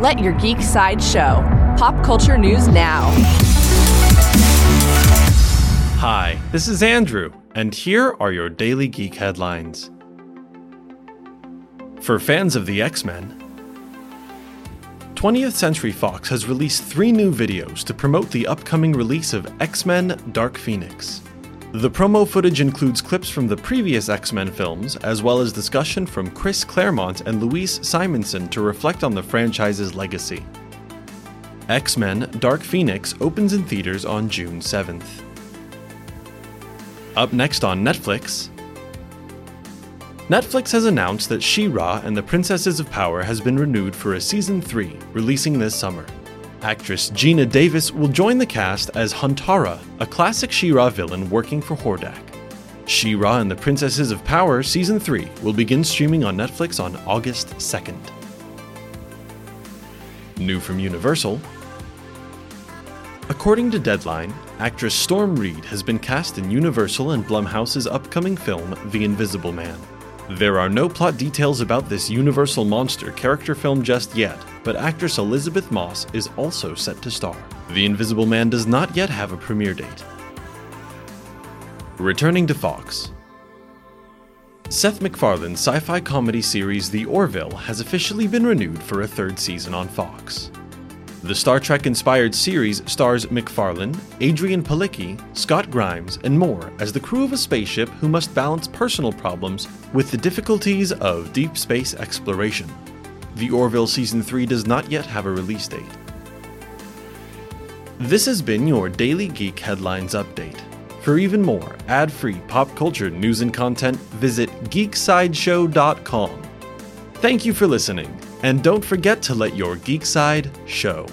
Let your geek side show. Pop culture news now. Hi, this is Andrew, and here are your daily geek headlines. For fans of the X Men, 20th Century Fox has released three new videos to promote the upcoming release of X Men Dark Phoenix. The promo footage includes clips from the previous X Men films, as well as discussion from Chris Claremont and Louise Simonson to reflect on the franchise's legacy. X Men Dark Phoenix opens in theaters on June 7th. Up next on Netflix, Netflix has announced that She-Ra and the Princesses of Power has been renewed for a season 3, releasing this summer. Actress Geena Davis will join the cast as Huntara, a classic She-Ra villain working for Hordak. She-Ra and the Princesses of Power season 3 will begin streaming on Netflix on August 2nd. New from Universal, According to Deadline, actress Storm Reid has been cast in Universal and Blumhouse's upcoming film The Invisible Man. There are no plot details about this Universal monster character film just yet, but actress Elisabeth Moss is also set to star. The Invisible Man does not yet have a premiere date. Returning to Fox. Seth MacFarlane's sci fi comedy series The Orville has officially been renewed for a third season on Fox. The Star Trek inspired series stars MacFarlane, Adrianne Palicki, Scott Grimes, and more as the crew of a spaceship who must balance personal problems with the difficulties of deep space exploration. The Orville Season 3 does not yet have a release date. This has been your Daily Geek Headlines Update. For even more ad free pop culture news and content, visit geeksideshow.com. Thank you for listening, and don't forget to let your geek side show.